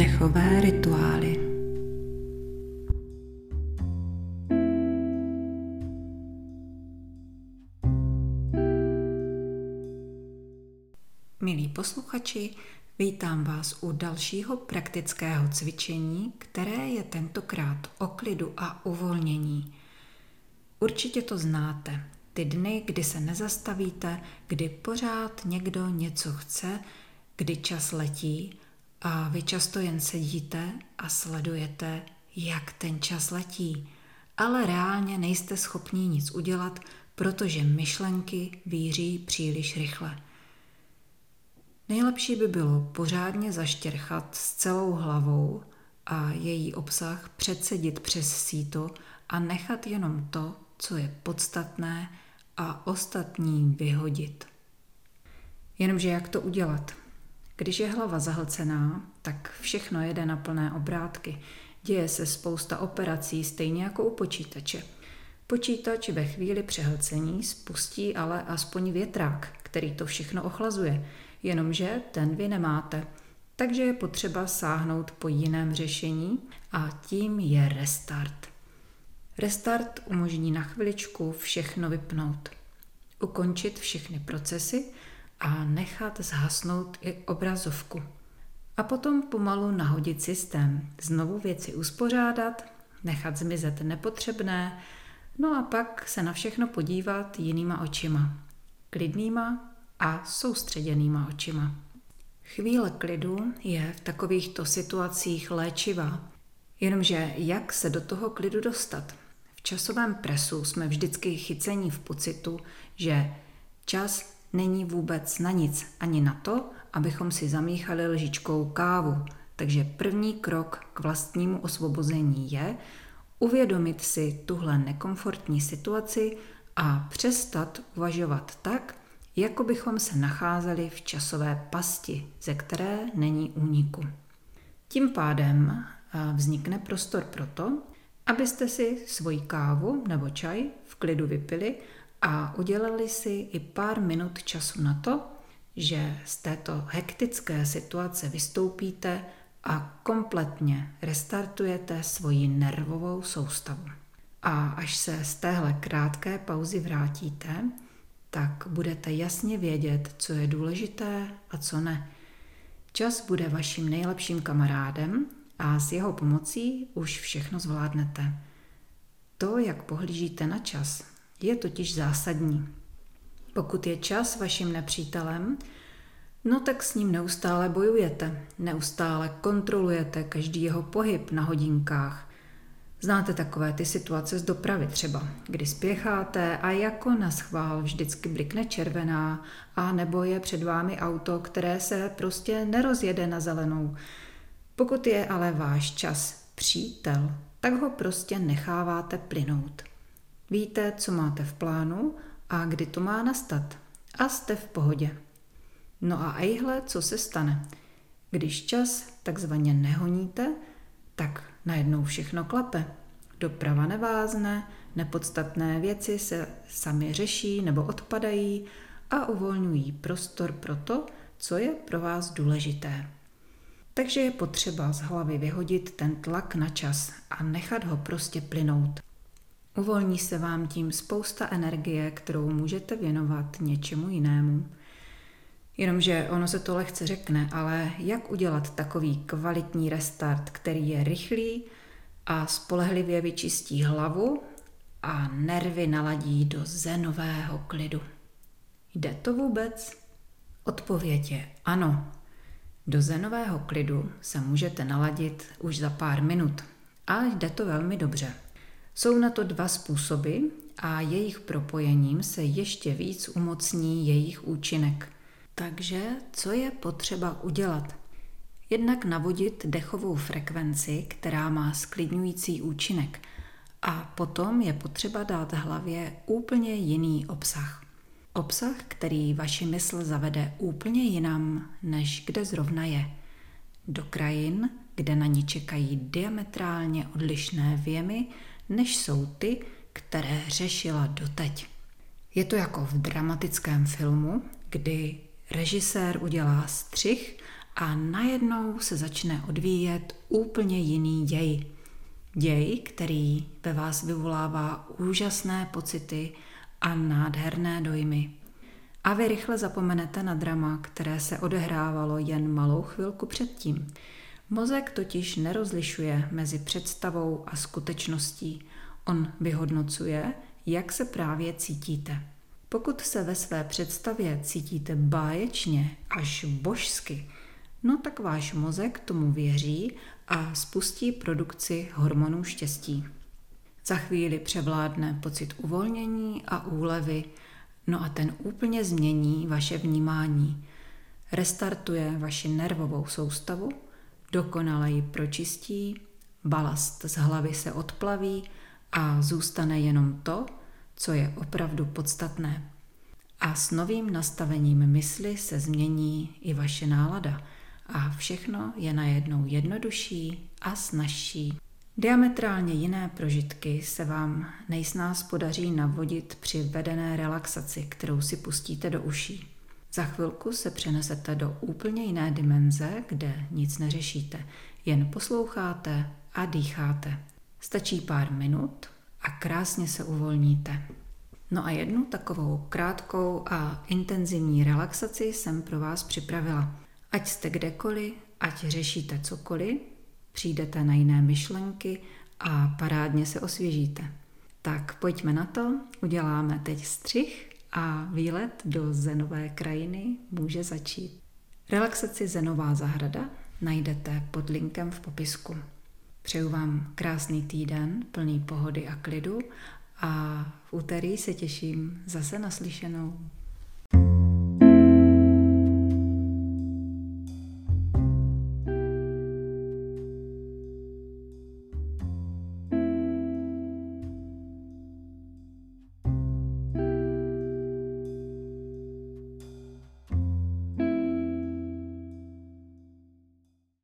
Dechové rituály. Milí posluchači, vítám vás u dalšího praktického cvičení, které je tentokrát o klidu a uvolnění. Určitě to znáte. Ty dny, kdy se nezastavíte, kdy pořád někdo něco chce, kdy čas letí a vy často jen sedíte a sledujete, jak ten čas letí, ale reálně nejste schopni nic udělat, protože myšlenky víří příliš rychle. Nejlepší by bylo pořádně zaštěrchat s celou hlavou a její obsah předsedit přes síto a nechat jenom to, co je podstatné a ostatní vyhodit. Jenomže jak to udělat? Když je hlava zahlcená, tak všechno jede na plné obrátky. Děje se spousta operací, stejně jako u počítače. Počítač ve chvíli přehlcení spustí ale aspoň větrák, který to všechno ochlazuje, jenomže ten vy nemáte. Takže je potřeba sáhnout po jiném řešení a tím je restart. Restart umožní na chviličku všechno vypnout, ukončit všechny procesy a nechat zhasnout i obrazovku. A potom pomalu nahodit systém, znovu věci uspořádat, nechat zmizet nepotřebné, no a pak se na všechno podívat jinýma očima. Klidnýma a soustředěnýma očima. Chvíle klidu je v takovýchto situacích léčivá. Jenomže jak se do toho klidu dostat? V časovém presu jsme vždycky chycení v pocitu, že čas není vůbec na nic, ani na to, abychom si zamíchali lžičkou kávu. Takže první krok k vlastnímu osvobození je uvědomit si tuhle nekomfortní situaci a přestat uvažovat tak, jako bychom se nacházeli v časové pasti, ze které není úniku. Tím pádem vznikne prostor pro to, abyste si svoji kávu nebo čaj v klidu vypili a udělali si i pár minut času na to, že z této hektické situace vystoupíte a kompletně restartujete svoji nervovou soustavu. A až se z téhle krátké pauzy vrátíte, tak budete jasně vědět, co je důležité a co ne. Čas bude vaším nejlepším kamarádem a s jeho pomocí už všechno zvládnete. To, jak pohlížíte na čas, je totiž zásadní. Pokud je čas vaším nepřítelem, no tak s ním neustále bojujete, neustále kontrolujete každý jeho pohyb na hodinkách. Znáte takové ty situace z dopravy třeba, kdy spěcháte a jako na schvál vždycky blikne červená a nebo je před vámi auto, které se prostě nerozjede na zelenou. Pokud je ale váš čas přítel, tak ho prostě necháváte plynout. Víte, co máte v plánu a kdy to má nastat. A jste v pohodě. No a ejhle, co se stane. Když čas takzvaně nehoníte, tak najednou všechno klape. Doprava nevázne, nepodstatné věci se sami řeší nebo odpadají a uvolňují prostor pro to, co je pro vás důležité. Takže je potřeba z hlavy vyhodit ten tlak na čas a nechat ho prostě plynout. Uvolní se vám tím spousta energie, kterou můžete věnovat něčemu jinému. Jenomže ono se to lehce řekne, ale jak udělat takový kvalitní restart, který je rychlý a spolehlivě vyčistí hlavu a nervy naladí do zenového klidu? Jde to vůbec? Odpověď je ano. Do zenového klidu se můžete naladit už za pár minut a jde to velmi dobře. Jsou na to dva způsoby a jejich propojením se ještě víc umocní jejich účinek. Takže co je potřeba udělat? Jednak navodit dechovou frekvenci, která má sklidňující účinek, a potom je potřeba dát hlavě úplně jiný obsah. Obsah, který vaši mysl zavede úplně jinam, než kde zrovna je. Do krajin, kde na ní čekají diametrálně odlišné věmy, než jsou ty, které řešila doteď. Je to jako v dramatickém filmu, kdy režisér udělá střih a najednou se začne odvíjet úplně jiný děj. Děj, který ve vás vyvolává úžasné pocity a nádherné dojmy. A vy rychle zapomenete na drama, které se odehrávalo jen malou chvilku předtím. Mozek totiž nerozlišuje mezi představou a skutečností. On vyhodnocuje, jak se právě cítíte. Pokud se ve své představě cítíte báječně až božsky, no tak váš mozek tomu věří a spustí produkci hormonů štěstí. Za chvíli převládne pocit uvolnění a úlevy, no a ten úplně změní vaše vnímání. Restartuje vaši nervovou soustavu, dokonale ji pročistí, balast z hlavy se odplaví a zůstane jenom to, co je opravdu podstatné. A s novým nastavením mysli se změní i vaše nálada a všechno je najednou jednodušší a snažší. Diametrálně jiné prožitky se vám nejsnáz podaří navodit při vedené relaxaci, kterou si pustíte do uší. Za chvilku se přenesete do úplně jiné dimenze, kde nic neřešíte, jen posloucháte a dýcháte. Stačí pár minut a krásně se uvolníte. No a jednu takovou krátkou a intenzivní relaxaci jsem pro vás připravila. Ať jste kdekoliv, ať řešíte cokoliv, přijdete na jiné myšlenky a parádně se osvěžíte. Tak pojďme na to, uděláme teď střih a výlet do zenové krajiny může začít. Relaxaci Zenová zahrada najdete pod linkem v popisku. Přeju vám krásný týden, plný pohody a klidu a v úterý se těším zase naslyšenou.